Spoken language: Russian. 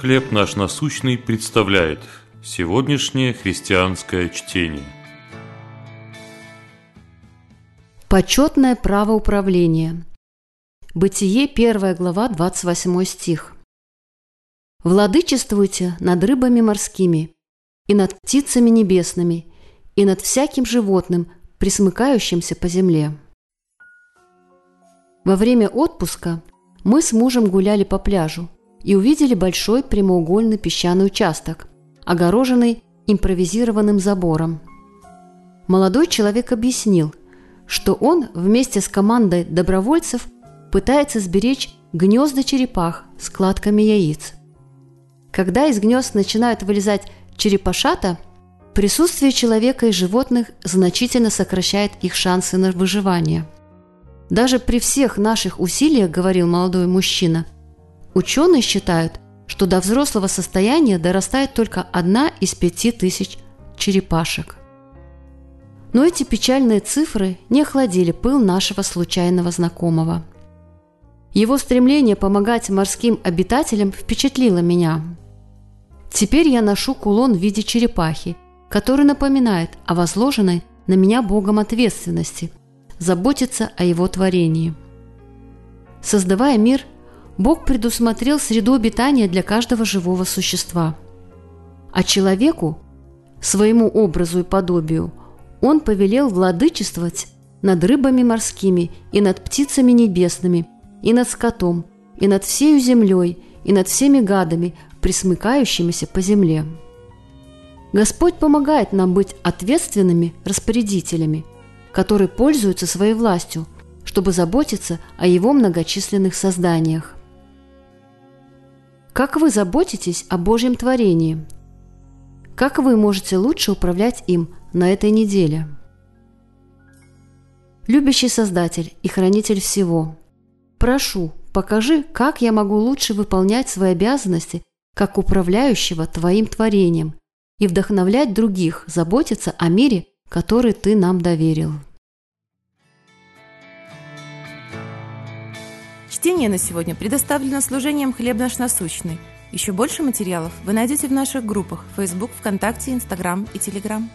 «Хлеб наш насущный» представляет сегодняшнее христианское чтение. Почетное право управления. Бытие, 1 глава, 28 стих. «Владычествуйте над рыбами морскими, и над птицами небесными, и над всяким животным, присмыкающимся по земле». Во время отпуска мы с мужем гуляли по пляжу и увидели большой прямоугольный песчаный участок, огороженный импровизированным забором. Молодой человек объяснил, что он вместе с командой добровольцев пытается сберечь гнезда черепах с кладками яиц. Когда из гнезд начинают вылезать черепашата, присутствие человека и животных значительно сокращает их шансы на выживание. Даже при всех наших усилиях, говорил молодой мужчина, ученые считают, что до взрослого состояния дорастает только одна из пяти тысяч черепашек. Но эти печальные цифры не охладили пыл нашего случайного знакомого. Его стремление помогать морским обитателям впечатлило меня. Теперь я ношу кулон в виде черепахи, который напоминает о возложенной на меня Богом ответственности – заботиться о его творении. Создавая мир, Бог предусмотрел среду обитания для каждого живого существа. А человеку, своему образу и подобию, Он повелел владычествовать над рыбами морскими и над птицами небесными, и над скотом, и над всею землей, и над всеми гадами, присмыкающимися по земле. Господь помогает нам быть ответственными распорядителями, которые пользуются своей властью, чтобы заботиться о Его многочисленных созданиях. Как вы заботитесь о Божьем творении? Как вы можете лучше управлять им на этой неделе? Любящий Создатель и Хранитель всего, прошу, покажи, как я могу лучше выполнять свои обязанности как управляющего Твоим творением и вдохновлять других заботиться о мире, который Ты нам доверил. Чтение на сегодня предоставлено служением «Хлеб наш насущный». Еще больше материалов вы найдете в наших группах Facebook, ВКонтакте, Инстаграм и Телеграм.